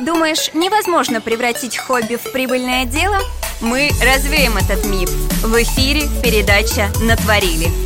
Думаешь, невозможно превратить хобби в прибыльное дело? Мы развеем этот миф. В эфире передача «Натворили».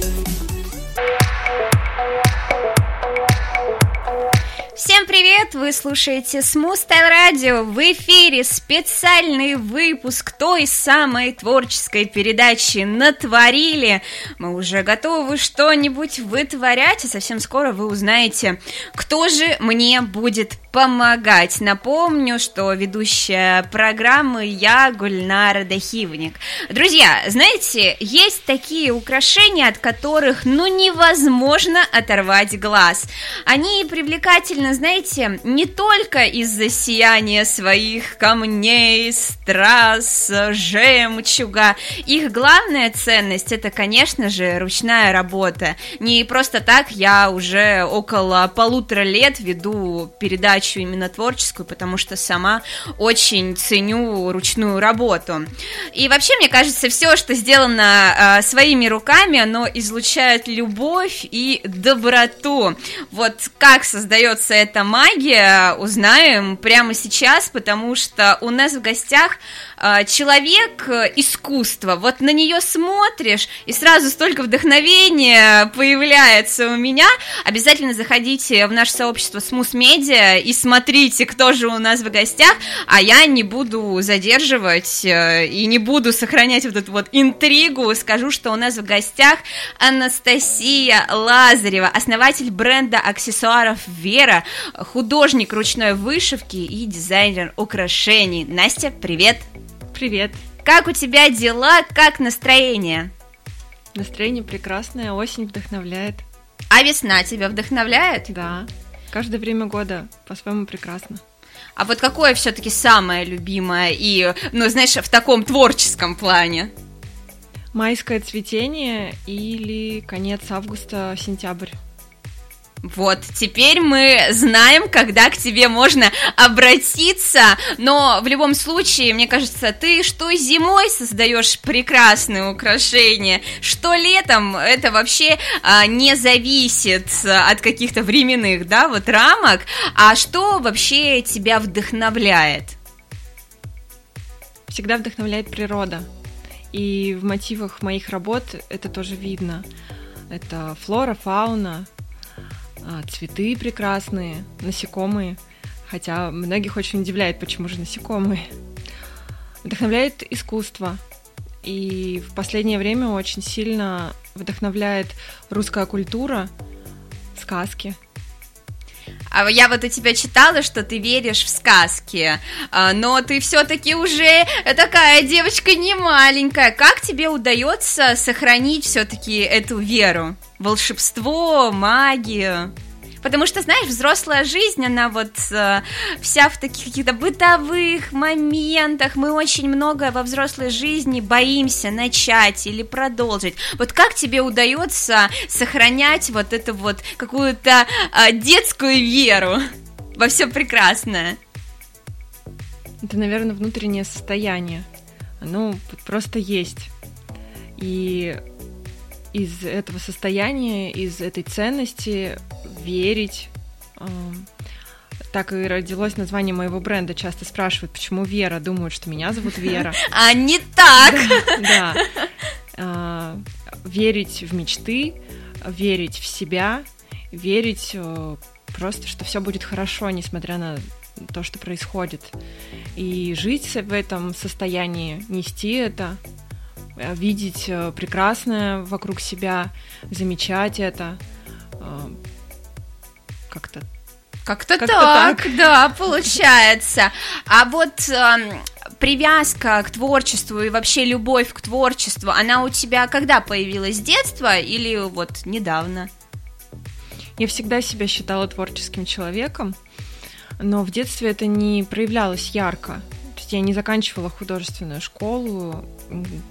Привет! Вы слушаете Smooth Style Radio. В эфире специальный выпуск той самой творческой передачи «Натворили». Мы уже готовы что-нибудь вытворять, и совсем скоро вы узнаете, кто же мне будет помогать. Напомню, что ведущая программы я, Гульнара Дахивник. Друзья, знаете, есть такие украшения, от которых, ну, невозможно оторвать глаз. Они привлекательны, знаете, не только из-за сияния своих камней, страз, жемчуга. Их главная ценность это, конечно же, ручная работа. Не просто так я уже около полутора лет веду передачу именно творческую, потому что сама очень ценю ручную работу. И вообще, мне кажется, все, что сделано э, своими руками, оно излучает любовь и доброту. Вот как создается эта магия, узнаем прямо сейчас, потому что у нас в гостях э, человек искусства. Вот на нее смотришь, и сразу столько вдохновения появляется у меня. Обязательно заходите в наше сообщество Смус Медиа и смотрите, кто же у нас в гостях, а я не буду задерживать э, и не буду сохранять вот эту вот интригу, скажу, что у нас в гостях Анастасия Лазарева, основатель бренда аксессуаров Вера, художник ручной вышивки и дизайнер украшений. Настя, привет! Привет! Как у тебя дела, как настроение? Настроение прекрасное, осень вдохновляет. А весна тебя вдохновляет? Да. Каждое время года по-своему прекрасно. А вот какое все-таки самое любимое и, ну, знаешь, в таком творческом плане? Майское цветение или конец августа, сентябрь. Вот, теперь мы знаем, когда к тебе можно обратиться, но в любом случае, мне кажется, ты что зимой создаешь прекрасные украшения, что летом это вообще а, не зависит от каких-то временных, да, вот рамок, а что вообще тебя вдохновляет? Всегда вдохновляет природа, и в мотивах моих работ это тоже видно. Это флора, фауна, цветы прекрасные, насекомые. Хотя многих очень удивляет, почему же насекомые. Вдохновляет искусство. И в последнее время очень сильно вдохновляет русская культура, сказки – а я вот у тебя читала, что ты веришь в сказки, а, но ты все-таки уже такая девочка не маленькая. Как тебе удается сохранить все-таки эту веру? Волшебство, магию? Потому что, знаешь, взрослая жизнь, она вот э, вся в таких каких-то бытовых моментах. Мы очень много во взрослой жизни боимся начать или продолжить. Вот как тебе удается сохранять вот эту вот какую-то э, детскую веру во все прекрасное? Это, наверное, внутреннее состояние. Оно просто есть. И из этого состояния, из этой ценности верить. Эм, так и родилось название моего бренда. Часто спрашивают, почему Вера. Думают, что меня зовут Вера. А не так! Да. А, верить в мечты, верить в себя, верить э, просто, что все будет хорошо, несмотря на то, что происходит. И жить в этом состоянии, нести это, видеть э, прекрасное вокруг себя, замечать это. Э, как-то как-то как так, так, да, получается. А вот э, привязка к творчеству и вообще любовь к творчеству, она у тебя когда появилась? С детства или вот недавно? Я всегда себя считала творческим человеком, но в детстве это не проявлялось ярко есть я не заканчивала художественную школу,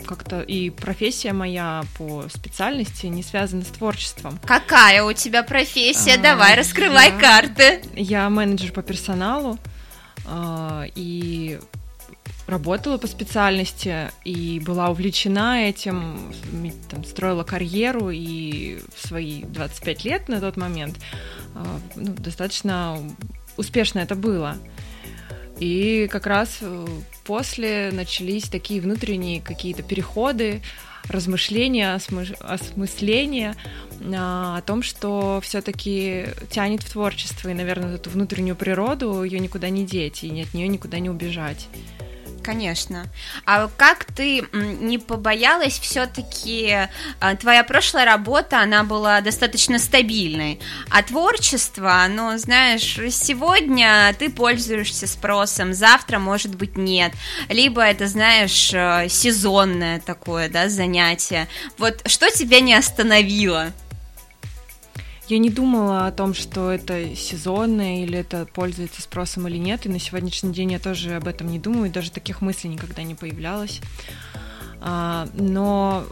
как-то и профессия моя по специальности не связана с творчеством. Какая у тебя профессия? А, Давай, раскрывай я, карты. Я менеджер по персоналу а, и работала по специальности и была увлечена этим, там, строила карьеру и в свои 25 лет на тот момент а, ну, достаточно успешно это было. И как раз э, после начались такие внутренние какие-то переходы, размышления, осмысления а, о том, что все-таки тянет в творчество, и, наверное, эту внутреннюю природу ее никуда не деть, и от нее никуда не убежать конечно. А как ты не побоялась все-таки? А, твоя прошлая работа, она была достаточно стабильной, а творчество, оно, знаешь, сегодня ты пользуешься спросом, завтра, может быть, нет. Либо это, знаешь, э, сезонное такое, да, занятие. Вот что тебя не остановило? Я не думала о том, что это сезонное или это пользуется спросом или нет, и на сегодняшний день я тоже об этом не думаю, и даже таких мыслей никогда не появлялось. А, но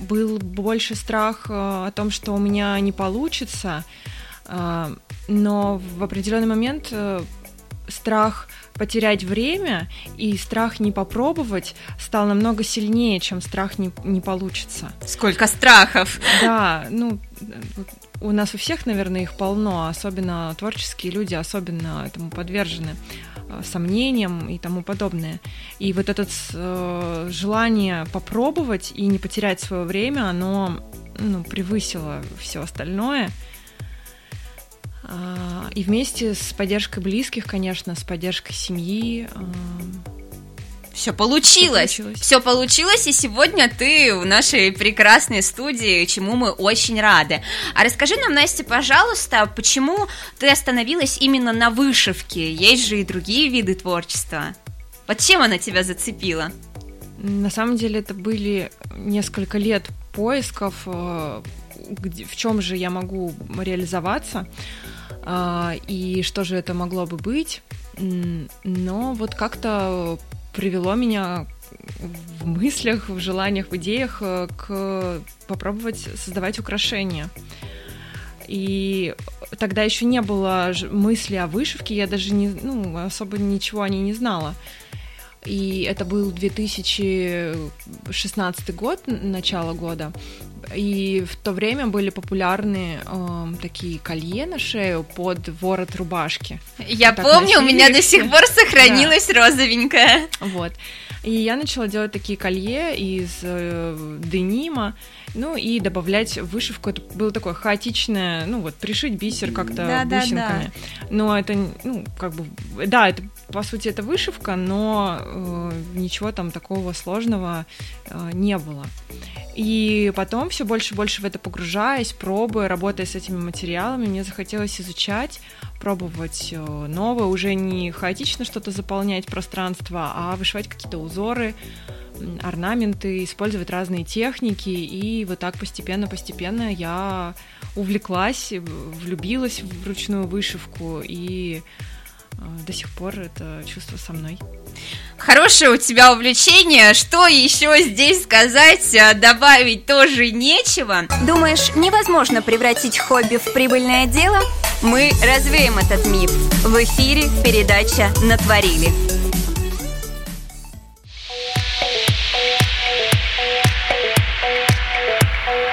был больше страх э, о том, что у меня не получится, а, но в определенный момент э, страх потерять время и страх не попробовать стал намного сильнее, чем страх не, не получится. Сколько страхов! Да, ну, у нас у всех, наверное, их полно, особенно творческие люди, особенно этому подвержены э, сомнениям и тому подобное. И вот это э, желание попробовать и не потерять свое время, оно ну, превысило все остальное. А, и вместе с поддержкой близких, конечно, с поддержкой семьи, э, все получилось. получилось. Все получилось, и сегодня ты в нашей прекрасной студии, чему мы очень рады. А расскажи нам, Настя, пожалуйста, почему ты остановилась именно на вышивке? Есть же и другие виды творчества. Вот чем она тебя зацепила? На самом деле это были несколько лет поисков, э, где, в чем же я могу реализоваться э, и что же это могло бы быть. Но вот как-то привело меня в мыслях, в желаниях, в идеях э, к попробовать создавать украшения. И тогда еще не было мысли о вышивке, я даже не, ну, особо ничего о ней не знала. И это был 2016 год, начало года. И в то время были популярны э, такие колье на шею под ворот рубашки. Я вот помню, у меня до сих пор сохранилась да. розовенькая. Вот. И я начала делать такие колье из э, денима, ну и добавлять вышивку. Это было такое хаотичное, ну вот пришить бисер как-то да, бусинками. Да, да. Но это, ну как бы, да, это по сути это вышивка, но э, ничего там такого сложного э, не было. И потом все больше и больше в это погружаясь, пробуя, работая с этими материалами, мне захотелось изучать, пробовать э, новое, уже не хаотично что-то заполнять пространство, а вышивать какие-то узоры, орнаменты, использовать разные техники, и вот так постепенно-постепенно я увлеклась, влюбилась в ручную вышивку, и до сих пор это чувство со мной. Хорошее у тебя увлечение, что еще здесь сказать, а, добавить тоже нечего. Думаешь, невозможно превратить хобби в прибыльное дело? Мы развеем этот миф. В эфире передача «Натворили».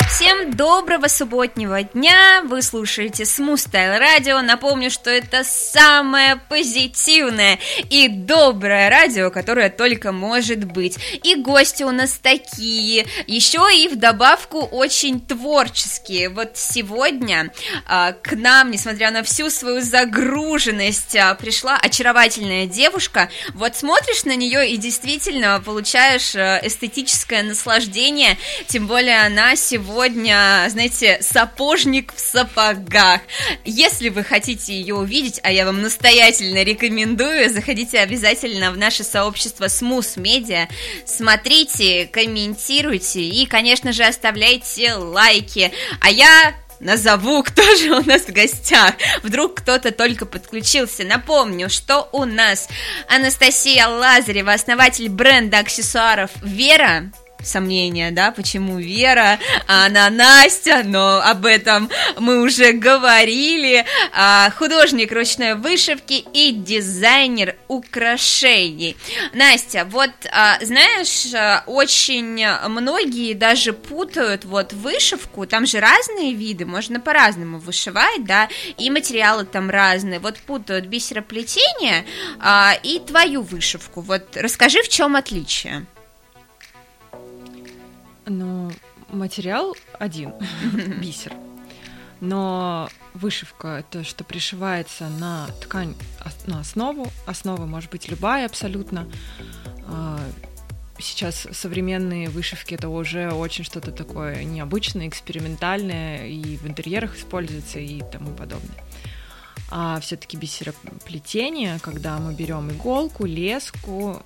Всем доброго субботнего дня! Вы слушаете Smooth Style радио. Напомню, что это самое позитивное и доброе радио, которое только может быть. И гости у нас такие, еще и в добавку очень творческие. Вот сегодня а, к нам, несмотря на всю свою загруженность, а, пришла очаровательная девушка. Вот смотришь на нее и действительно получаешь а, эстетическое наслаждение, тем более она сегодня сегодня, знаете, сапожник в сапогах. Если вы хотите ее увидеть, а я вам настоятельно рекомендую, заходите обязательно в наше сообщество Smooth Media, смотрите, комментируйте и, конечно же, оставляйте лайки. А я назову, кто же у нас в гостях. Вдруг кто-то только подключился. Напомню, что у нас Анастасия Лазарева, основатель бренда аксессуаров Вера, сомнения, да, почему Вера, а она Настя, но об этом мы уже говорили. А, художник ручной вышивки и дизайнер украшений. Настя, вот а, знаешь, а, очень многие даже путают вот вышивку, там же разные виды, можно по-разному вышивать, да, и материалы там разные. Вот путают бисероплетение а, и твою вышивку. Вот расскажи, в чем отличие? Ну, материал один, бисер. Но вышивка это что пришивается на ткань, на основу. Основа может быть любая абсолютно. А, сейчас современные вышивки это уже очень что-то такое необычное, экспериментальное, и в интерьерах используется и тому подобное. А все-таки бисероплетение, когда мы берем иголку, леску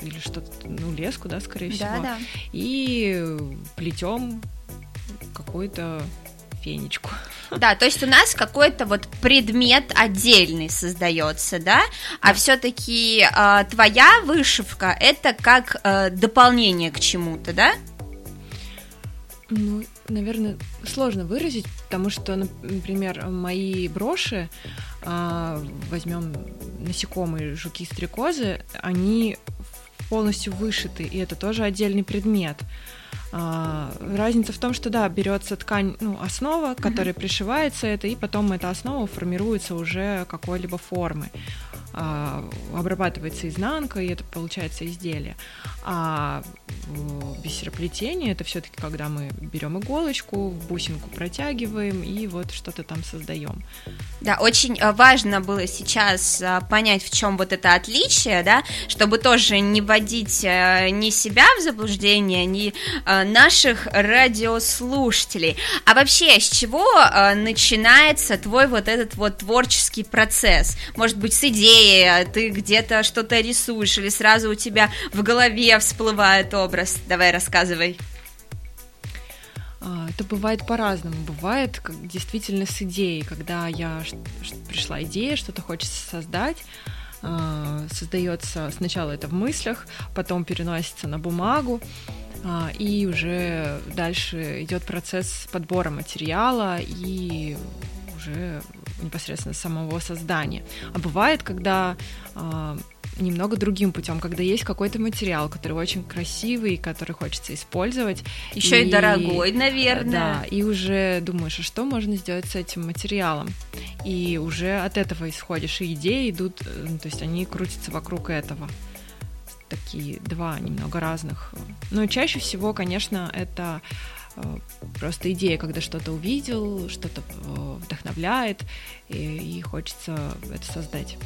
или что-то, ну леску, да, скорее да, всего, да. и плетем какую-то фенечку. Да, то есть у нас какой-то вот предмет отдельный создается, да, а все-таки э, твоя вышивка это как э, дополнение к чему-то, да? Ну, наверное, сложно выразить, потому что, например, мои броши, э, возьмем насекомые, жуки, стрекозы, они полностью вышиты, и это тоже отдельный предмет. А, разница в том, что да, берется ткань, ну, основа, которая mm-hmm. пришивается это, и потом эта основа формируется уже какой-либо формы. А, обрабатывается изнанка, и это получается изделие. А бисероплетение это все-таки когда мы берем иголочку, бусинку протягиваем и вот что-то там создаем. Да, очень э, важно было сейчас э, понять, в чем вот это отличие, да, чтобы тоже не вводить э, ни себя в заблуждение, ни наших радиослушателей. А вообще, с чего начинается твой вот этот вот творческий процесс? Может быть, с идеи, а ты где-то что-то рисуешь, или сразу у тебя в голове всплывает образ? Давай рассказывай. А, это бывает по-разному. Бывает как действительно с идеей, когда я пришла идея, что-то хочется создать, а, создается сначала это в мыслях, потом переносится на бумагу, а, и уже дальше идет процесс подбора материала и уже непосредственно самого создания. А бывает, когда немного другим путем, когда есть какой-то материал, который очень красивый, который хочется использовать. Еще и, и дорогой, наверное. Да, и уже думаешь, а что можно сделать с этим материалом? И уже от этого исходишь, и идеи идут, э, то есть они крутятся вокруг этого. Такие два немного разных. Но чаще всего, конечно, это просто идея, когда что-то увидел, что-то э, вдохновляет, и, и хочется это создать.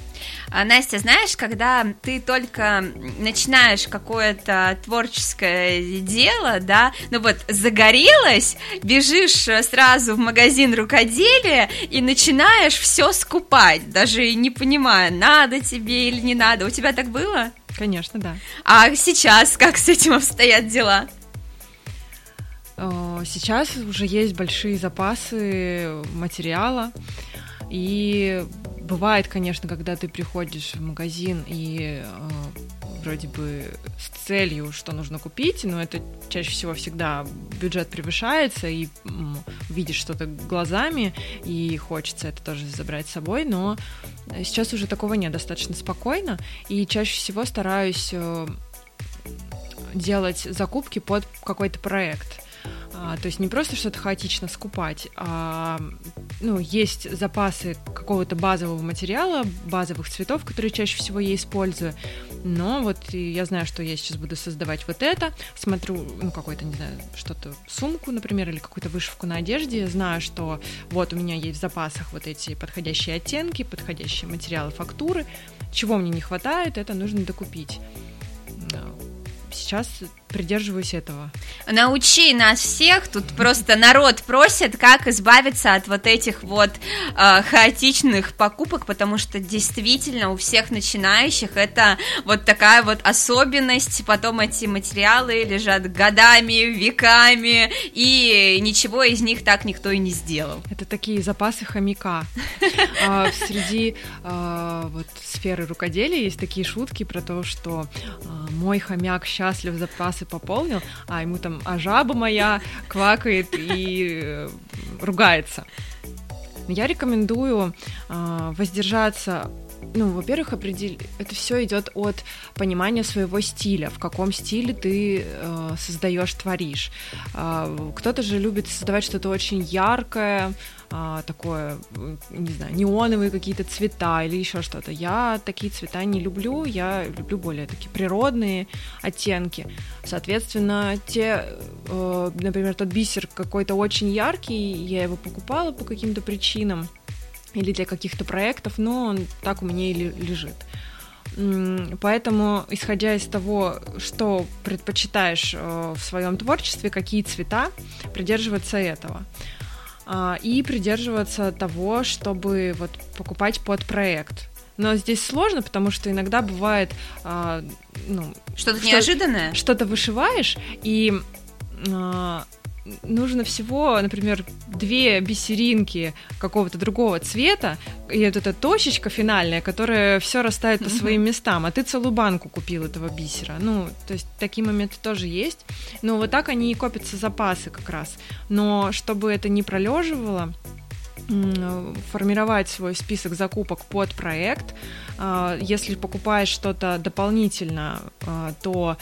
А, Настя, знаешь, когда ты только начинаешь какое-то творческое дело, да, ну вот загорелась, бежишь сразу в магазин рукоделия и начинаешь все скупать, даже не понимая, надо тебе или не надо. У тебя так было? Конечно, да. А сейчас как с этим обстоят дела? Э, сейчас уже есть большие запасы материала, и бывает, конечно, когда ты приходишь в магазин и э, вроде бы с целью, что нужно купить, но это чаще всего всегда бюджет превышается, и видишь что-то глазами, и хочется это тоже забрать с собой, но сейчас уже такого нет, достаточно спокойно, и чаще всего стараюсь э, делать закупки под какой-то проект. А, то есть не просто что-то хаотично скупать, а ну, есть запасы какого-то базового материала, базовых цветов, которые чаще всего я использую. Но вот я знаю, что я сейчас буду создавать вот это, смотрю, ну, какой-то, не знаю, что-то, сумку, например, или какую-то вышивку на одежде, знаю, что вот у меня есть в запасах вот эти подходящие оттенки, подходящие материалы, фактуры. Чего мне не хватает, это нужно докупить сейчас придерживаюсь этого. Научи нас всех, тут просто народ просит, как избавиться от вот этих вот э, хаотичных покупок, потому что действительно у всех начинающих это вот такая вот особенность, потом эти материалы лежат годами, веками, и ничего из них так никто и не сделал. Это такие запасы хомяка. А, среди а, вот сферы рукоделия есть такие шутки про то, что мой хомяк счастлив, запасы пополнил, а ему там, а жаба моя квакает и э, ругается. Я рекомендую э, воздержаться ну, во-первых, определ... это все идет от понимания своего стиля, в каком стиле ты э, создаешь, творишь. Э, кто-то же любит создавать что-то очень яркое, э, такое, не знаю, неоновые какие-то цвета или еще что-то. Я такие цвета не люблю, я люблю более такие природные оттенки. Соответственно, те, э, например, тот бисер какой-то очень яркий, я его покупала по каким-то причинам или для каких-то проектов, но он так у меня и лежит. Поэтому, исходя из того, что предпочитаешь э, в своем творчестве, какие цвета, придерживаться этого. А, и придерживаться того, чтобы вот покупать под проект. Но здесь сложно, потому что иногда бывает а, ну, что-то что, неожиданное. Что-то вышиваешь, и а, нужно всего, например, две бисеринки какого-то другого цвета, и вот эта точечка финальная, которая все расставит по своим местам, а ты целую банку купил этого бисера. Ну, то есть такие моменты тоже есть. Но вот так они и копятся запасы как раз. Но чтобы это не пролеживало, формировать свой список закупок под проект. А, если покупаешь что-то дополнительно, а, то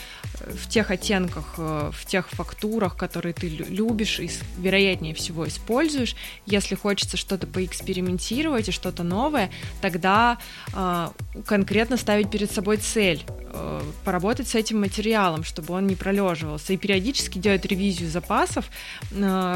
в тех оттенках, э, в тех фактурах, которые ты любишь и, вероятнее всего, используешь. Если хочется что-то поэкспериментировать и что-то новое, тогда а, конкретно ставить перед собой цель э, поработать с этим материалом, чтобы он не пролеживался, и периодически делать ревизию запасов,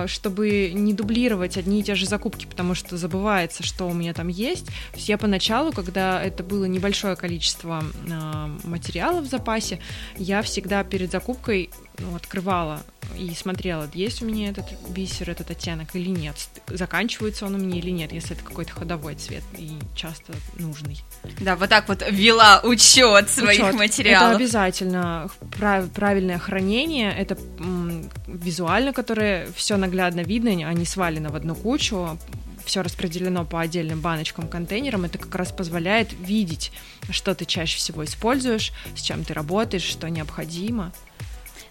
чтобы не дублировать одни и те же закупки, потому что забывается, что у меня там есть. То есть я поначалу, когда это было небольшое количество э, материала в запасе, я всегда перед закупкой ну, открывала и смотрела, есть у меня этот бисер, этот оттенок или нет, заканчивается он у меня или нет, если это какой-то ходовой цвет и часто нужный. Да, вот так вот вела учет своих учет. материалов. Это обязательно прав- правильное хранение, это м, визуально, которое все наглядно видно, а не свалено в одну кучу, все распределено по отдельным баночкам, контейнерам, это как раз позволяет видеть, что ты чаще всего используешь, с чем ты работаешь, что необходимо.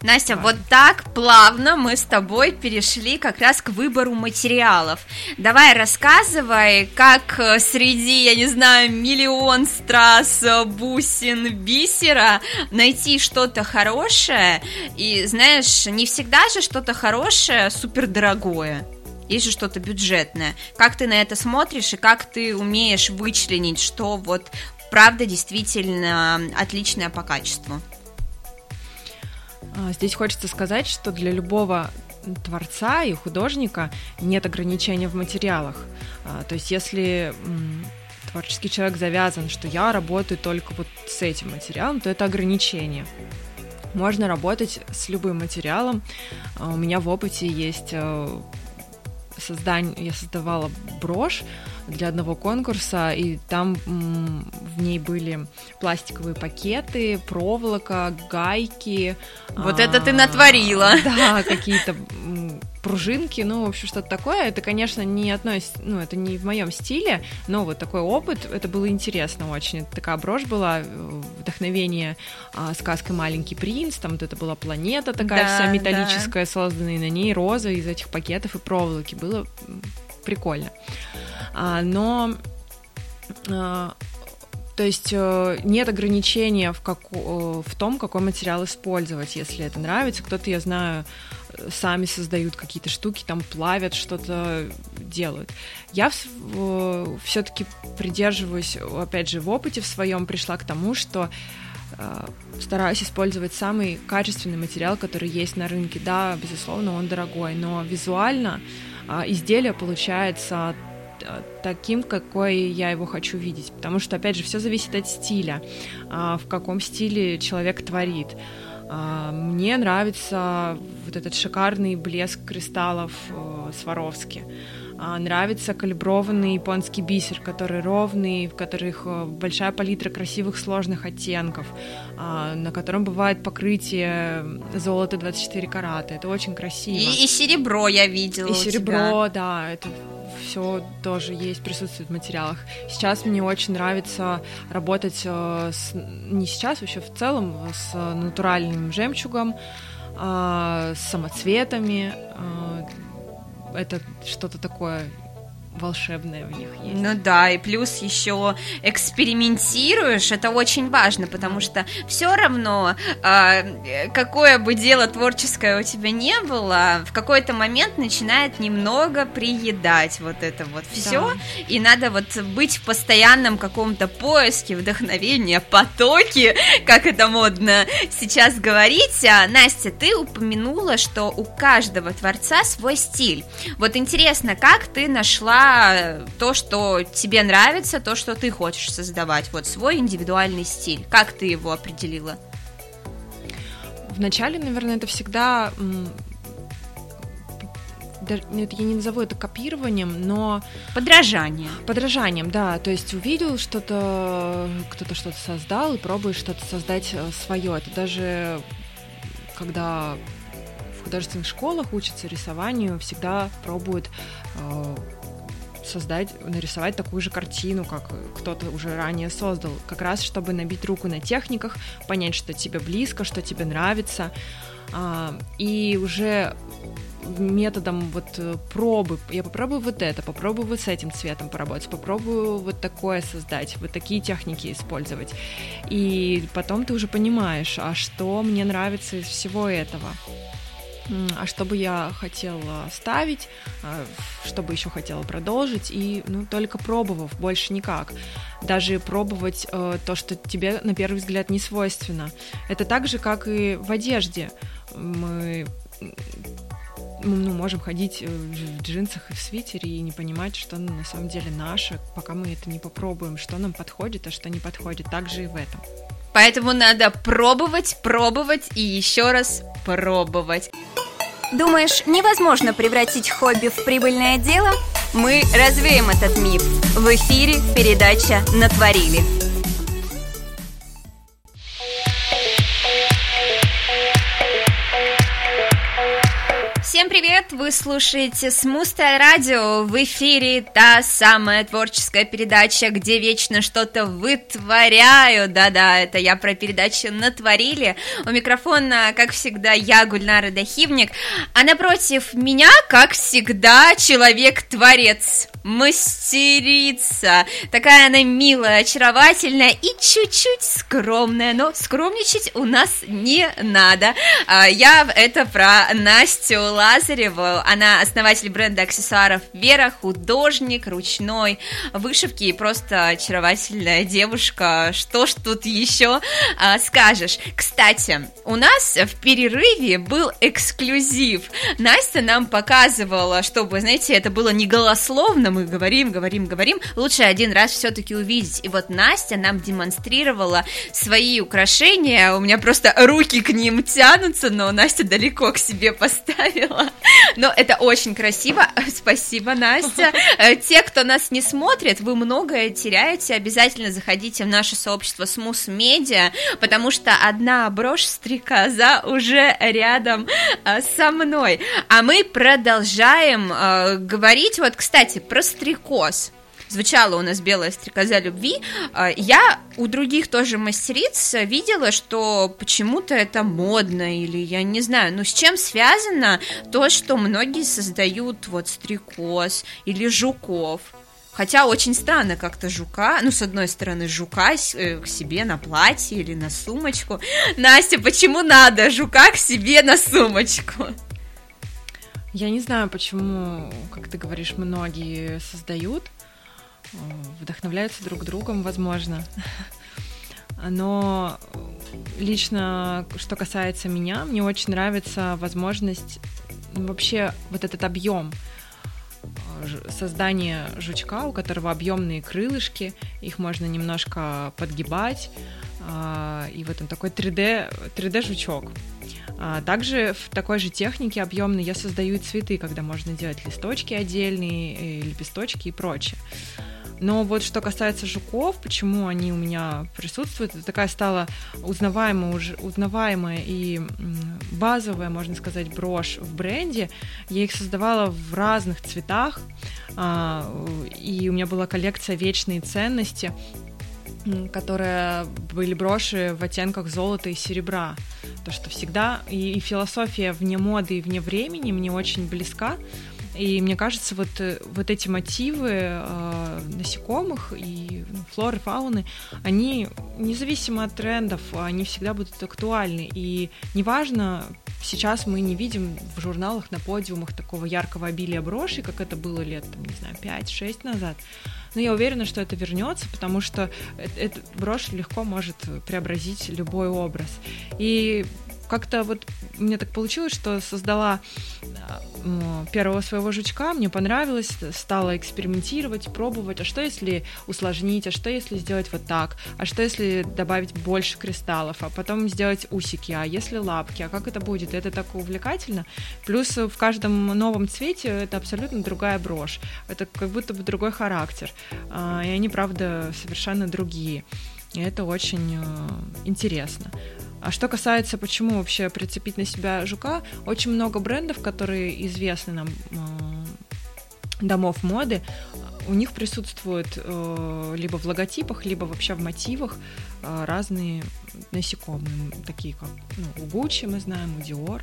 Настя, Давай. вот так плавно мы с тобой перешли как раз к выбору материалов. Давай рассказывай, как э, среди, я не знаю, миллион страз, э, бусин, бисера найти что-то хорошее. И знаешь, не всегда же что-то хорошее супер дорогое есть же что-то бюджетное. Как ты на это смотришь и как ты умеешь вычленить, что вот правда действительно отличное по качеству? А, здесь хочется сказать, что для любого творца и художника нет ограничения в материалах. А, то есть если творческий человек завязан, что я работаю только вот с этим материалом, то это ограничение. Можно работать с любым материалом. А, у меня в опыте есть создание, я создавала брошь для одного конкурса, и там в ней были пластиковые пакеты, проволока, гайки. Вот а, это ты натворила. Да, какие-то пружинки, ну, в общем, что-то такое. Это, конечно, не относится, ну, это не в моем стиле, но вот такой опыт, это было интересно очень. Это такая брошь была, э, вдохновение а, сказкой «Маленький принц», там вот это была планета такая да, вся металлическая, да. созданная на ней роза из этих пакетов и проволоки. Было прикольно. А, но а, то есть э, нет ограничения в, как, э, в том, какой материал использовать, если это нравится. Кто-то, я знаю, сами создают какие-то штуки, там плавят, что-то делают. Я все-таки придерживаюсь, опять же, в опыте в своем пришла к тому, что э, стараюсь использовать самый качественный материал, который есть на рынке. Да, безусловно, он дорогой, но визуально э, изделие получается таким, какой я его хочу видеть. Потому что, опять же, все зависит от стиля, а, в каком стиле человек творит. А, мне нравится вот этот шикарный блеск кристаллов э, Сваровски. А, нравится калиброванный японский бисер, который ровный, в которых э, большая палитра красивых сложных оттенков, на котором бывает покрытие золота 24 карата. Это очень красиво. И, и серебро я видела. И серебро, да, это все тоже есть, присутствует в материалах. Сейчас мне очень нравится работать э, с, не сейчас, вообще в целом, с натуральным жемчугом, э, с самоцветами, это что-то такое волшебное в них есть. Ну да, и плюс еще экспериментируешь, это очень важно, потому что все равно, э, какое бы дело творческое у тебя не было, в какой-то момент начинает немного приедать вот это вот все, да. и надо вот быть в постоянном каком-то поиске, вдохновения, потоке, как это модно сейчас говорить. А, Настя, ты упомянула, что у каждого творца свой стиль. Вот интересно, как ты нашла то, что тебе нравится, то, что ты хочешь создавать, вот свой индивидуальный стиль. Как ты его определила? Вначале, наверное, это всегда нет, я не назову это копированием, но... Подражание. Подражанием, да. То есть увидел что-то, кто-то что-то создал и пробуешь что-то создать э, свое. Это даже когда в художественных школах учатся рисованию, всегда пробуют э, создать, нарисовать такую же картину, как кто-то уже ранее создал, как раз чтобы набить руку на техниках, понять, что тебе близко, что тебе нравится, а, и уже методом вот э, пробы, я попробую вот это, попробую вот с этим цветом поработать, попробую вот такое создать, вот такие техники использовать. И потом ты уже понимаешь, а что мне нравится из всего этого а что бы я хотела ставить, а, что бы еще хотела продолжить, и ну, только пробовав, больше никак. Даже пробовать э, то, что тебе на первый взгляд не свойственно. Это так же, как и в одежде. Мы ну, можем ходить э, в джинсах и в свитере и не понимать, что на самом деле наше, пока мы это не попробуем, что нам подходит, а что не подходит. Так же и в этом. Поэтому надо пробовать, пробовать и еще раз пробовать. Думаешь, невозможно превратить хобби в прибыльное дело? Мы развеем этот миф. В эфире передача «Натворили». Всем привет! Вы слушаете Смустая радио. В эфире та самая творческая передача, где вечно что-то вытворяю. Да-да, это я про передачу «Натворили». У микрофона, как всегда, я, Гульнара Дахивник. А напротив меня, как всегда, человек-творец мастерица. Такая она милая, очаровательная и чуть-чуть скромная, но скромничать у нас не надо. А, я это про Настю Лазареву. Она основатель бренда аксессуаров Вера, художник, ручной вышивки и просто очаровательная девушка. Что ж тут еще а, скажешь? Кстати, у нас в перерыве был эксклюзив. Настя нам показывала, чтобы, знаете, это было не голословно, мы говорим, говорим, говорим, лучше один раз все-таки увидеть. И вот Настя нам демонстрировала свои украшения, у меня просто руки к ним тянутся, но Настя далеко к себе поставила. Но это очень красиво, спасибо, Настя. Э, те, кто нас не смотрит, вы многое теряете, обязательно заходите в наше сообщество Смус Медиа, потому что одна брошь стрекоза уже рядом э, со мной. А мы продолжаем э, говорить, вот, кстати, про стрекоз звучала у нас белая стрекоза любви, а, я у других тоже мастериц видела, что почему-то это модно, или я не знаю, ну с чем связано то, что многие создают вот стрекоз или жуков. Хотя очень странно как-то жука, ну, с одной стороны, жука э, к себе на платье или на сумочку. Настя, почему надо жука к себе на сумочку? Я не знаю, почему, как ты говоришь, многие создают, э, вдохновляются друг другом, возможно. Но лично, что касается меня, мне очень нравится возможность, ну, вообще вот этот объем создание жучка, у которого объемные крылышки, их можно немножко подгибать, а, и вот он такой 3D, 3D жучок. А, также в такой же технике объемной я создаю цветы, когда можно делать листочки отдельные, лепесточки и прочее. Но вот что касается жуков, почему они у меня присутствуют, это такая стала узнаваемая, уже, узнаваемая и базовая, можно сказать, брошь в бренде. Я их создавала в разных цветах, а, и у меня была коллекция «Вечные ценности», которые были броши в оттенках золота и серебра. То, что всегда и, философия вне моды и вне времени мне очень близка. И мне кажется, вот, э, вот эти мотивы э, насекомых и ну, флоры, фауны, они независимо от трендов, они всегда будут актуальны. И неважно, сейчас мы не видим в журналах на подиумах такого яркого обилия брошей, как это было лет, там, не знаю, 5-6 назад. Но я уверена, что это вернется, потому что эта брошь легко может преобразить любой образ. И как-то вот мне так получилось, что создала первого своего жучка, мне понравилось, стала экспериментировать, пробовать, а что если усложнить, а что если сделать вот так, а что если добавить больше кристаллов, а потом сделать усики, а если лапки, а как это будет, это так увлекательно. Плюс в каждом новом цвете это абсолютно другая брошь, это как будто бы другой характер, а, и они, правда, совершенно другие. И это очень э, интересно. А что касается, почему вообще прицепить на себя жука, очень много брендов, которые известны нам э, домов моды, у них присутствуют э, либо в логотипах, либо вообще в мотивах э, разные насекомые, такие как ну, у Gucci мы знаем, у Dior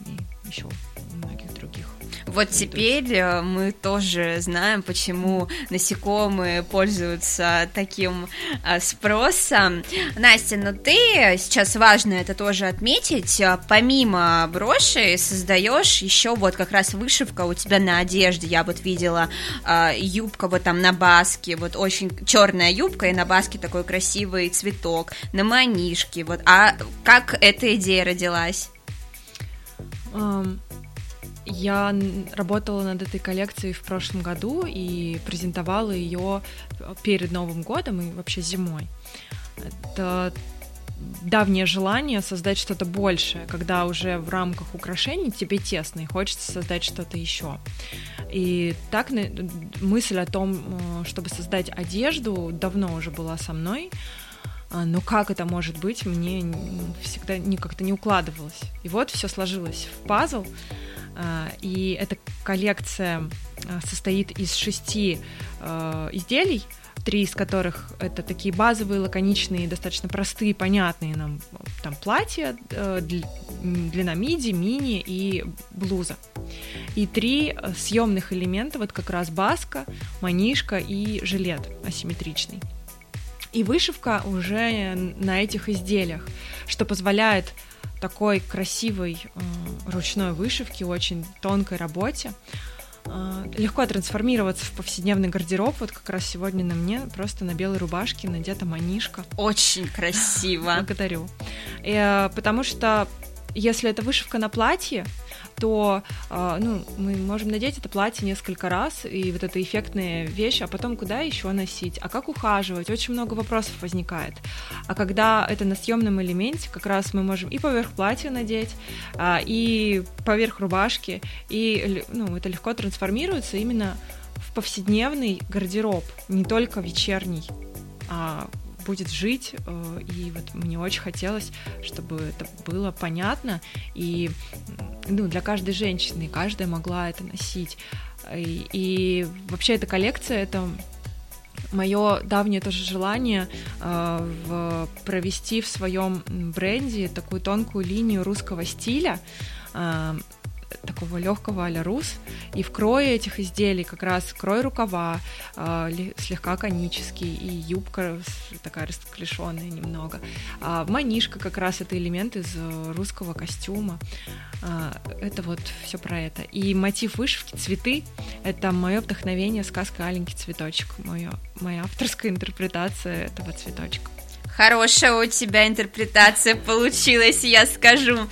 и еще многих других. Вот теперь э, мы тоже знаем, почему насекомые пользуются таким э, спросом. Настя, но ну ты сейчас важно это тоже отметить, э, помимо броши создаешь еще вот как раз вышивка у тебя на одежде. Я вот видела юбка вот там на баске, вот очень черная юбка и на баске такой красивый цветок, на манишке. Вот, а как эта идея родилась? Я работала над этой коллекцией в прошлом году и презентовала ее перед Новым годом и вообще зимой. Это давнее желание создать что-то большее, когда уже в рамках украшений тебе тесно и хочется создать что-то еще. И так мысль о том, э, чтобы создать одежду, давно уже была со мной. А, но как это может быть, мне всегда не как-то не укладывалось. И вот все сложилось в пазл. А, и эта коллекция а, состоит из шести изделий, три из которых это такие базовые, лаконичные, достаточно простые, понятные нам там платья, длина миди, мини и блуза. И три съемных элемента, вот как раз баска, манишка и жилет асимметричный. И вышивка уже на этих изделиях, что позволяет такой красивой э, ручной вышивке, очень тонкой работе. Э, легко трансформироваться в повседневный гардероб. Вот как раз сегодня на мне просто на белой рубашке надета манишка. Очень красиво. Благодарю. Э, потому что если это вышивка на платье, то э, ну, мы можем надеть это платье несколько раз, и вот эта эффектная вещь, а потом куда еще носить, а как ухаживать, очень много вопросов возникает. А когда это на съемном элементе, как раз мы можем и поверх платья надеть, э, и поверх рубашки, и ну, это легко трансформируется именно в повседневный гардероб, не только вечерний, а будет жить, э, и вот мне очень хотелось, чтобы это было понятно, и ну, для каждой женщины, каждая могла это носить. И, и вообще эта коллекция, это мое давнее тоже желание э, в, провести в своем бренде такую тонкую линию русского стиля. Э, такого легкого а рус, и в крое этих изделий как раз крой рукава э, слегка конический, и юбка такая расклешенная немного. А манишка как раз это элемент из э, русского костюма. Э, это вот все про это. И мотив вышивки цветы это мое вдохновение сказка Аленький цветочек, моя, моя авторская интерпретация этого цветочка. Хорошая у тебя интерпретация получилась, я скажу.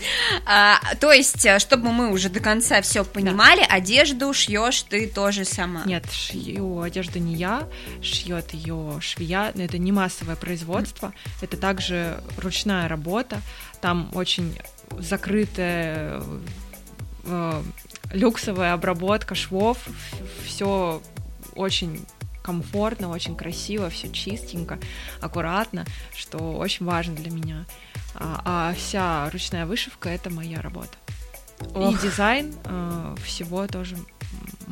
А, то есть, э, чтобы мы уже до конца все понимали, да. одежду шьешь ты тоже сама? Нет, шью одежду не я, шьет ее швея, но это не массовое производство, mm. это также ручная работа, там очень закрытая э, люксовая обработка швов, все очень комфортно, очень красиво, все чистенько, аккуратно, что очень важно для меня. А, а вся ручная вышивка это моя работа. Ох. И дизайн э, всего тоже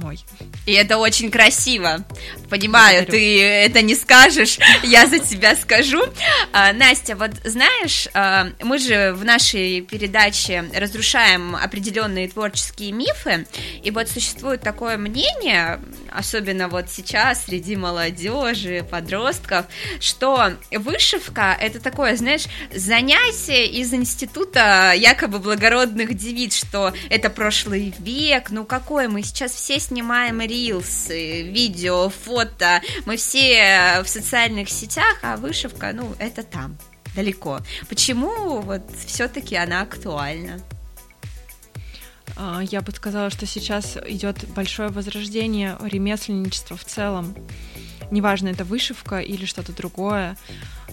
мой. И это очень красиво. Понимаю, Благодарю. ты это не скажешь, я за тебя скажу. А, Настя, вот знаешь, а, мы же в нашей передаче разрушаем определенные творческие мифы, и вот существует такое мнение, особенно вот сейчас среди молодежи, подростков, что вышивка это такое, знаешь, занятие из института якобы благородных девиц, что это прошлый век, ну какой мы сейчас все снимаем рилсы, видео, фото, мы все в социальных сетях, а вышивка, ну, это там, далеко. Почему вот все-таки она актуальна? А, я бы сказала, что сейчас идет большое возрождение ремесленничества в целом. Неважно, это вышивка или что-то другое.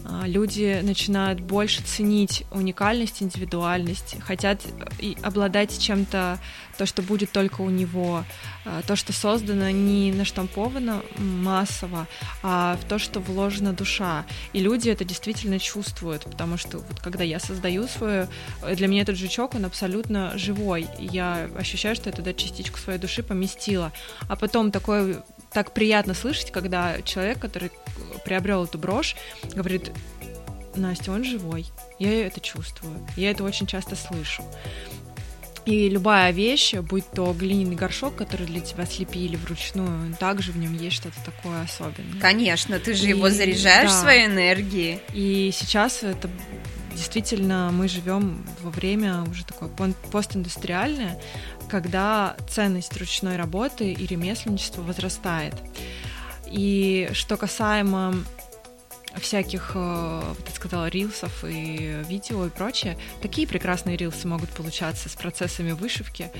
А, люди начинают больше ценить уникальность, индивидуальность, хотят и обладать чем-то, то, что будет только у него, а, то, что создано не наштамповано массово, а в то, что вложена душа. И люди это действительно чувствуют, потому что вот когда я создаю свою, для меня этот жучок, он абсолютно живой. Я ощущаю, что я туда частичку своей души поместила. А потом такой так приятно слышать, когда человек, который приобрел эту брошь, говорит, Настя, он живой. Я это чувствую. Я это очень часто слышу. И любая вещь, будь то глиняный горшок, который для тебя слепили вручную, также в нем есть что-то такое особенное. Конечно, ты же и, его заряжаешь да. своей энергией. И сейчас это действительно мы живем во время уже такое постиндустриальное, когда ценность ручной работы и ремесленничества возрастает. И что касаемо всяких, э, ты сказала, рилсов и видео и прочее, такие прекрасные рилсы могут получаться с процессами вышивки.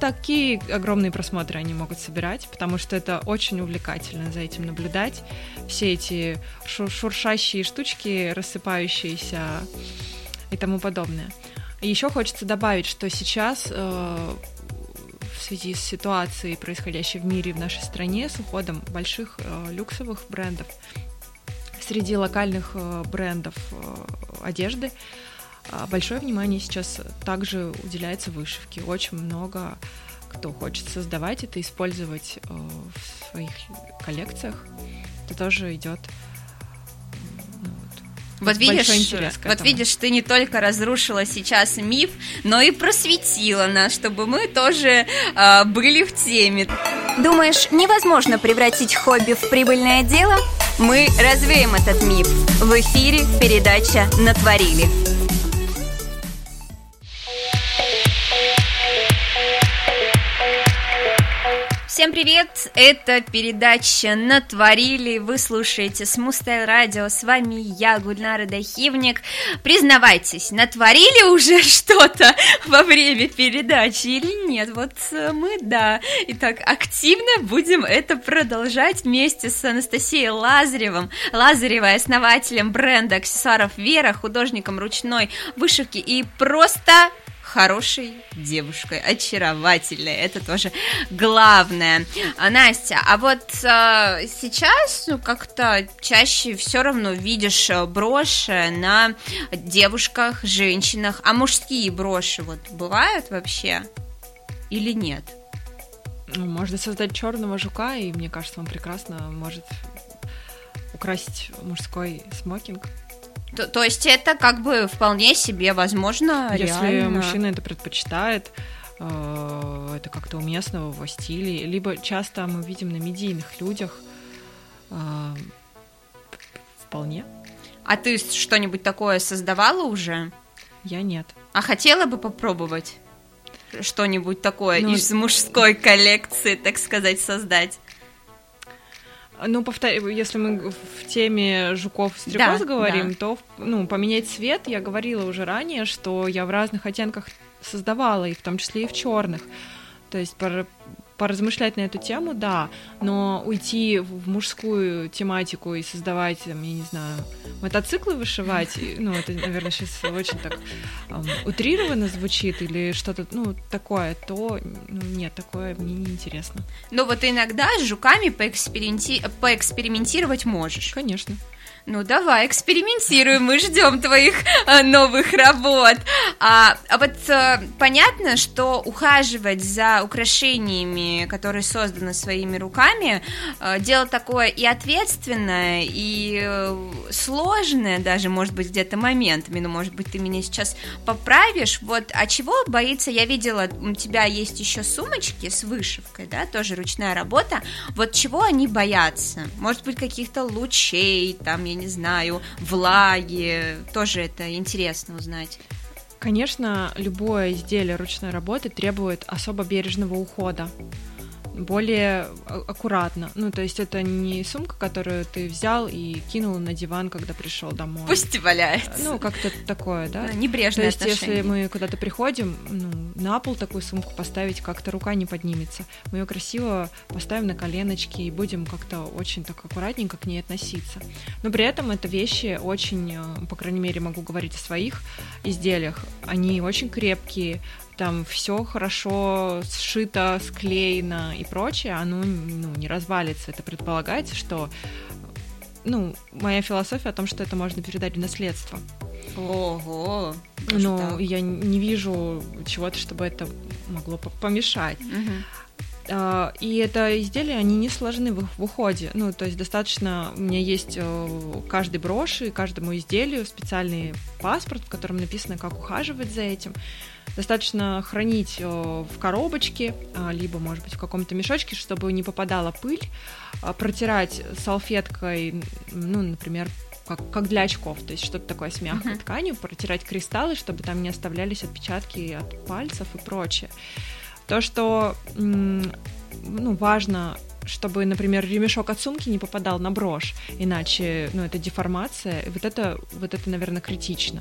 Такие огромные просмотры они могут собирать, потому что это очень увлекательно за этим наблюдать. Все эти шуршащие штучки, рассыпающиеся и тому подобное. еще хочется добавить, что сейчас э, в связи с ситуацией, происходящей в мире в нашей стране, с уходом больших э, люксовых брендов, среди локальных э, брендов э, одежды э, большое внимание сейчас также уделяется вышивке. Очень много кто хочет создавать это, использовать в своих коллекциях. Это тоже идет вот видишь, вот видишь, ты не только разрушила сейчас миф, но и просветила нас, чтобы мы тоже э, были в теме. Думаешь, невозможно превратить хобби в прибыльное дело? Мы развеем этот миф. В эфире передача «Натворили». Всем привет! Это передача «Натворили». Вы слушаете Смустайл Радио. С вами я, Гульнара Дахивник. Признавайтесь, натворили уже что-то во время передачи или нет? Вот э, мы, да. Итак, активно будем это продолжать вместе с Анастасией Лазаревым. Лазаревой, основателем бренда аксессуаров Вера, художником ручной вышивки и просто хорошей девушкой, очаровательной, это тоже главное. А, Настя, а вот а, сейчас ну, как-то чаще все равно видишь э, броши на девушках, женщинах, а мужские броши вот бывают вообще или нет? Ну, можно создать черного жука, и мне кажется, он прекрасно может украсить мужской смокинг. То, то есть это как бы вполне себе возможно Если реально. мужчина это предпочитает, э, это как-то уместно в его стиле. Либо часто мы видим на медийных людях э, вполне. А ты что-нибудь такое создавала уже? Я нет. А хотела бы попробовать что-нибудь такое ну, из мужской коллекции, так сказать, создать? Ну, повторю, если мы в теме жуков-стрекоз Да, говорим, да. то ну, поменять цвет, я говорила уже ранее, что я в разных оттенках создавала, и в том числе и в черных. То есть поразмышлять на эту тему, да, но уйти в мужскую тематику и создавать, там, я не знаю, мотоциклы вышивать, ну, это, наверное, сейчас очень так ам, утрированно звучит или что-то, ну, такое, то ну, нет, такое мне не интересно. Но вот иногда с жуками поэксперименти- поэкспериментировать можешь. Конечно. Ну давай, экспериментируем, мы ждем твоих э, новых работ. А, а вот э, понятно, что ухаживать за украшениями, которые созданы своими руками, э, дело такое и ответственное, и сложное даже, может быть, где-то моментами, ну, может быть, ты меня сейчас поправишь. Вот, а чего боится, я видела, у тебя есть еще сумочки с вышивкой, да, тоже ручная работа, вот чего они боятся? Может быть, каких-то лучей, там, я не знаю, влаги, тоже это интересно узнать. Конечно, любое изделие ручной работы требует особо бережного ухода, более а- аккуратно. Ну, то есть это не сумка, которую ты взял и кинул на диван, когда пришел домой. Пусть валяется. Ну, как-то такое, да? Ну, То Небрежное есть, отношение. если мы куда-то приходим, ну, на пол такую сумку поставить, как-то рука не поднимется. Мы ее красиво поставим на коленочки и будем как-то очень так аккуратненько к ней относиться. Но при этом это вещи очень, э, по крайней мере, могу говорить о своих изделиях, они очень крепкие, там все хорошо сшито, склеено и прочее, оно ну, не развалится. Это предполагается, что ну, моя философия о том, что это можно передать в наследство. Ого. так. я не вижу чего-то, чтобы это могло по- помешать. А, И это изделия, они не сложны в, в уходе. Ну, то есть достаточно, у меня есть э, каждой броши, каждому изделию специальный паспорт, в котором написано, как ухаживать за этим. Достаточно хранить э, в коробочке, а, либо, может быть, в каком-то мешочке, чтобы не попадала пыль, а, протирать салфеткой, ну, например, как, как для очков, то есть что-то такое с мягкой Мгм. тканью, протирать кристаллы, чтобы там не оставлялись отпечатки от пальцев и прочее. То, что ну, важно, чтобы, например, ремешок от сумки не попадал на брошь, иначе ну, это деформация. И вот это, вот это, наверное, критично.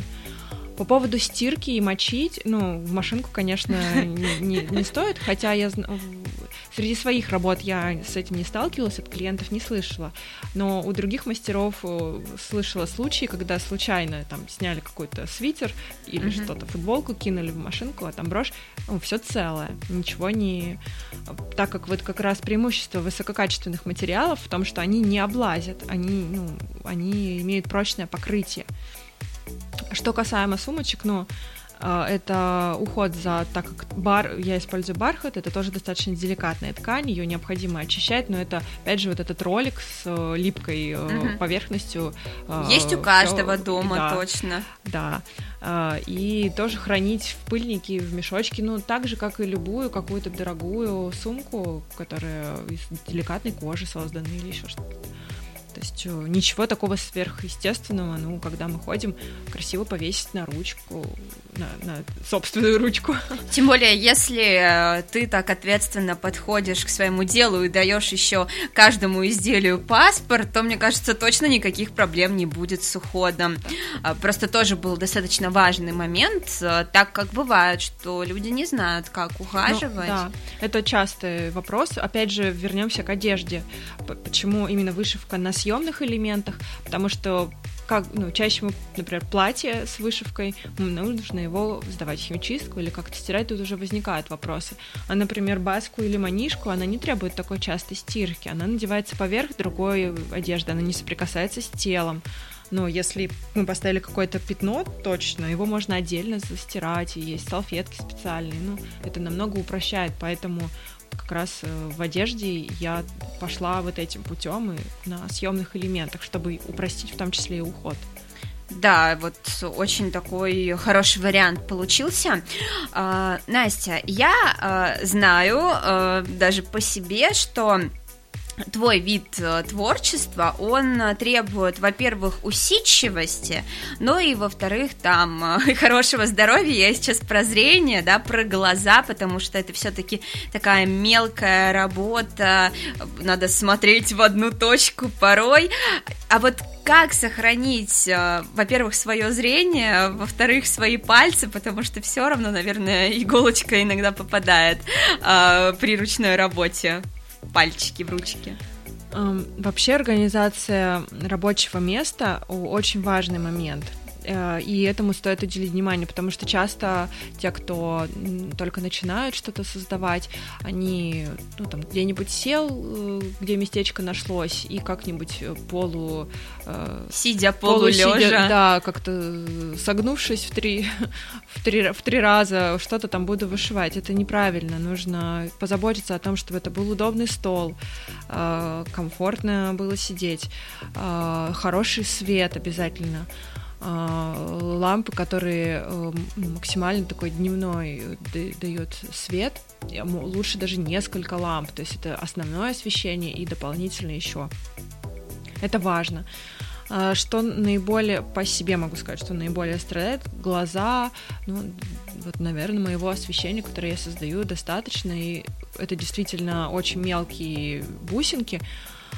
По поводу стирки и мочить, ну, в машинку, конечно, не, не- не стоит, хотя я среди своих работ я с этим не сталкивалась, от клиентов не слышала, но у других мастеров э, слышала случаи, когда случайно там сняли какой-то свитер или Мгм. что-то, футболку кинули в машинку, а там брошь, ну, все целое, ничего не... Так как вот как раз преимущество высококачественных материалов в том, что они не облазят, они, ну, они имеют прочное покрытие. Что касаемо сумочек, ну, э, это уход за, так как бар, я использую бархат, это тоже достаточно деликатная ткань, ее необходимо очищать, но это, опять же, вот этот ролик с э, липкой Мгм. поверхностью. Есть у всё- каждого дома, да, точно. Да. И тоже хранить в пыльнике, в мешочке, ну, так же, как и любую какую-то дорогую сумку, которая из деликатной кожи создана или еще что-то. То есть э, ничего такого сверхъестественного, ну, когда мы ходим, красиво повесить на ручку, на, на собственную ручку. Тем более, если э, ты так ответственно подходишь к своему делу и даешь еще каждому изделию паспорт, то, мне кажется, точно никаких проблем не будет с уходом. А, Просто тоже был достаточно важный момент, э, так как бывает, что люди не знают, как Ну, ухаживать. да, это частый вопрос. Опять же, вернемся к одежде. Почему именно вышивка на съемных элементах? Потому что как, ну, чаще мы, например, платье с вышивкой, м, нужно его сдавать в химчистку или как-то стирать, тут уже возникают вопросы. А, например, баску или манишку, она не требует такой частой стирки, она надевается поверх другой одежды, она не соприкасается с телом. Но если мы поставили какое-то пятно, точно, его можно отдельно застирать, и есть салфетки специальные. Ну, это намного упрощает, поэтому как раз э, в одежде я пошла вот этим путем и на съемных элементах, чтобы упростить в том числе и уход. Да, вот очень такой хороший вариант получился. А, Настя, я а, знаю а, даже по себе, что твой вид э, творчества, он э, требует, во-первых, усидчивости, но и, во-вторых, там, э, хорошего здоровья, я сейчас про зрение, да, про глаза, потому что это все-таки такая мелкая работа, надо смотреть в одну точку порой, а вот как сохранить, во-первых, свое зрение, во-вторых, свои пальцы, потому что все равно, наверное, иголочка иногда попадает при ручной работе пальчики в ручки? Вообще организация рабочего места очень важный момент. Э, и этому стоит уделить внимание, потому что часто те, кто только начинают что-то создавать, они ну, там где-нибудь сел, э, где местечко нашлось, и как-нибудь полу... Э, сидя полулежа. Да, как-то согнувшись в три, в, три, в три раза, что-то там буду вышивать. Это неправильно. Нужно позаботиться о том, чтобы это был удобный стол, комфортно было сидеть, хороший свет обязательно. А, лампы, которые э, максимально такой дневной дает свет. Лучше даже несколько ламп, то есть это основное освещение и дополнительно еще. Это важно. А, что наиболее по себе могу сказать, что наиболее страдает глаза, ну вот, наверное, моего освещения, которое я создаю, достаточно, и это действительно очень мелкие бусинки,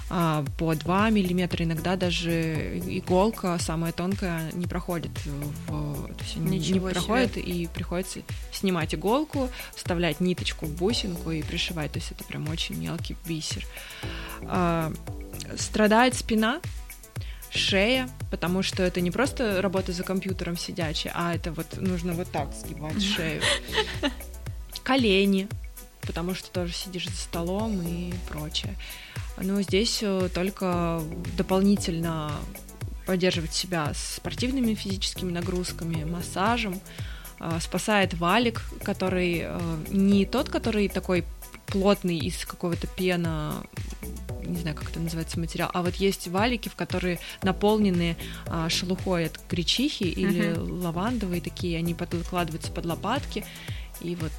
по 2 миллиметра, иногда даже иголка самая тонкая не проходит, в, то есть не, не проходит и приходится снимать иголку, вставлять ниточку в бусинку и пришивать, то есть это прям очень мелкий бисер. А, страдает спина, шея, потому что это не просто работа за компьютером сидячая, а это вот нужно вот так сгибать шею. Колени, потому что тоже сидишь за столом и прочее. Но здесь э, только дополнительно поддерживать себя спортивными физическими нагрузками, массажем. Э, спасает валик, который э, не тот, который такой плотный из какого-то пена, не знаю, как это называется материал, а вот есть валики, в которые наполнены а, шелухой от гречихи или uh-huh. лавандовые такие, они подкладываются под лопатки, и вот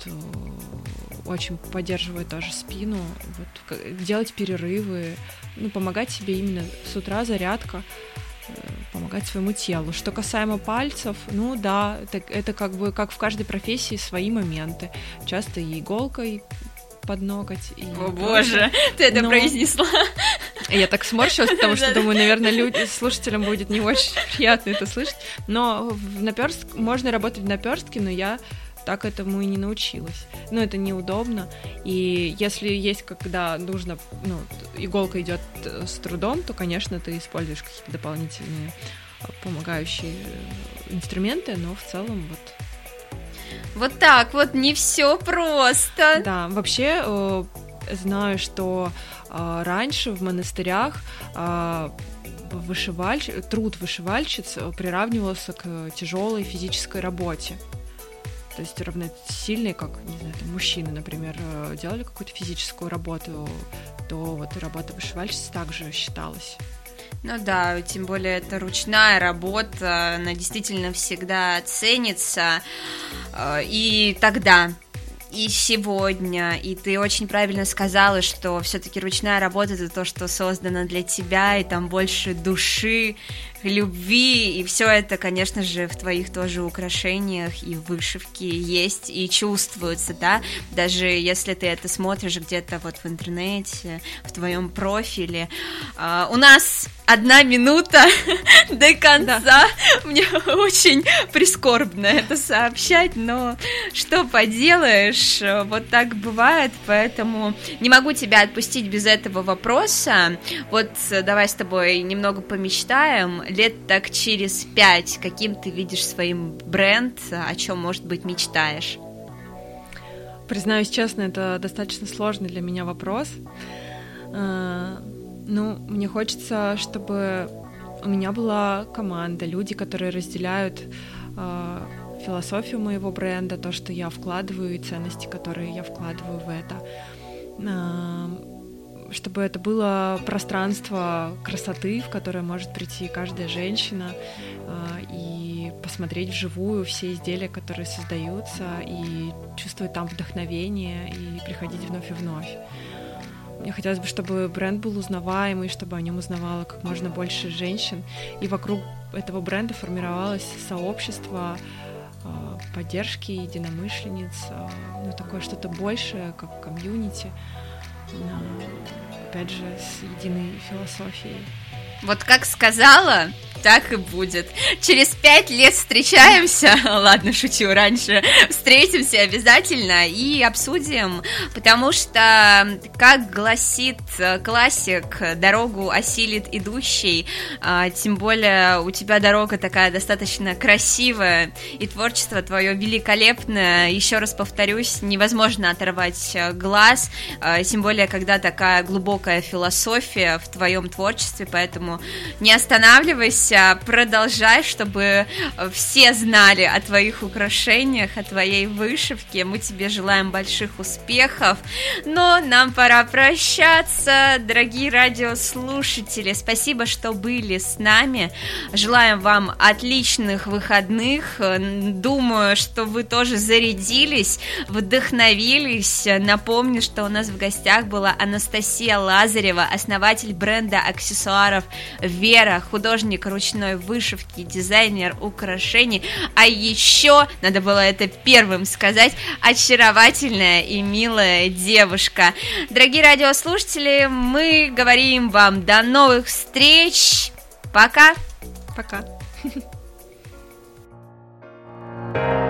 очень поддерживает тоже спину, вот, делать перерывы, ну, помогать себе именно с утра зарядка, э, помогать своему телу. Что касаемо пальцев, ну да, это, это как бы как в каждой профессии свои моменты. Часто и иголкой под ноготь. И О боже, ты это Но... произнесла. Я так сморщилась, потому что думаю, наверное, люди, слушателям будет не очень приятно это слышать. Но в наперстке можно работать в наперстке, но я так этому и не научилась. Ну, это неудобно. И если есть, когда нужно, ну, иголка идет э, с трудом, то, конечно, ты используешь какие-то дополнительные э, помогающие э, инструменты, но в целом вот вот так вот, не все просто. Да, вообще э, знаю, что э, раньше в монастырях э, вышиваль... труд вышивальщиц приравнивался к тяжелой физической работе то есть равносильные, как, не знаю, там, мужчины, например, э, делали какую-то физическую работу, то вот работа вышивальщицы также считалась. Ну да, тем более это ручная работа, она действительно всегда ценится. Э, и тогда и сегодня, и ты очень правильно сказала, что все-таки ручная работа это то, что создано для тебя, и там больше души, любви, и все это, конечно же, в твоих тоже украшениях и вышивке есть и чувствуется, да, даже если ты это смотришь где-то вот в интернете, в твоем профиле. Uh, у нас одна минута до конца. Да. Мне очень прискорбно это сообщать, но что поделаешь, вот так бывает, поэтому не могу тебя отпустить без этого вопроса. Вот давай с тобой немного помечтаем лет так через пять, каким ты видишь своим бренд, о чем, может быть, мечтаешь? Признаюсь честно, это достаточно сложный для меня вопрос. А, ну, мне хочется, чтобы у меня была команда, люди, которые разделяют а, философию моего бренда, то, что я вкладываю и ценности, которые я вкладываю в это а, чтобы это было пространство красоты, в которое может прийти каждая женщина а, и посмотреть вживую все изделия, которые создаются, и чувствовать там вдохновение и приходить вновь и вновь. мне хотелось бы, чтобы бренд был узнаваемый, чтобы о нем узнавало как можно больше женщин, и вокруг этого бренда формировалось сообщество а, поддержки единомышленниц, а, ну, такое что-то большее, как комьюнити, опять же, с единой философией. Вот как сказала, так и будет. Через пять лет встречаемся, ладно, шучу, раньше. Встретимся обязательно и обсудим, потому что, как гласит классик, дорогу осилит идущий, а, тем более у тебя дорога такая достаточно красивая, и творчество твое великолепное, еще раз повторюсь, невозможно оторвать глаз, а, тем более, когда такая глубокая философия в твоем творчестве, поэтому не останавливайся, Катя, продолжай, чтобы все знали о твоих украшениях, о твоей вышивке. Мы тебе желаем больших успехов. Но нам пора прощаться, дорогие радиослушатели. Спасибо, что были с нами. Желаем вам отличных выходных. Думаю, что вы тоже зарядились, вдохновились. Напомню, что у нас в гостях была Анастасия Лазарева, основатель бренда аксессуаров Вера, художник ручной вышивки, дизайнер украшений, а еще, надо было это первым сказать, очаровательная и милая девушка. Дорогие радиослушатели, мы говорим вам до новых встреч. Пока. Пока.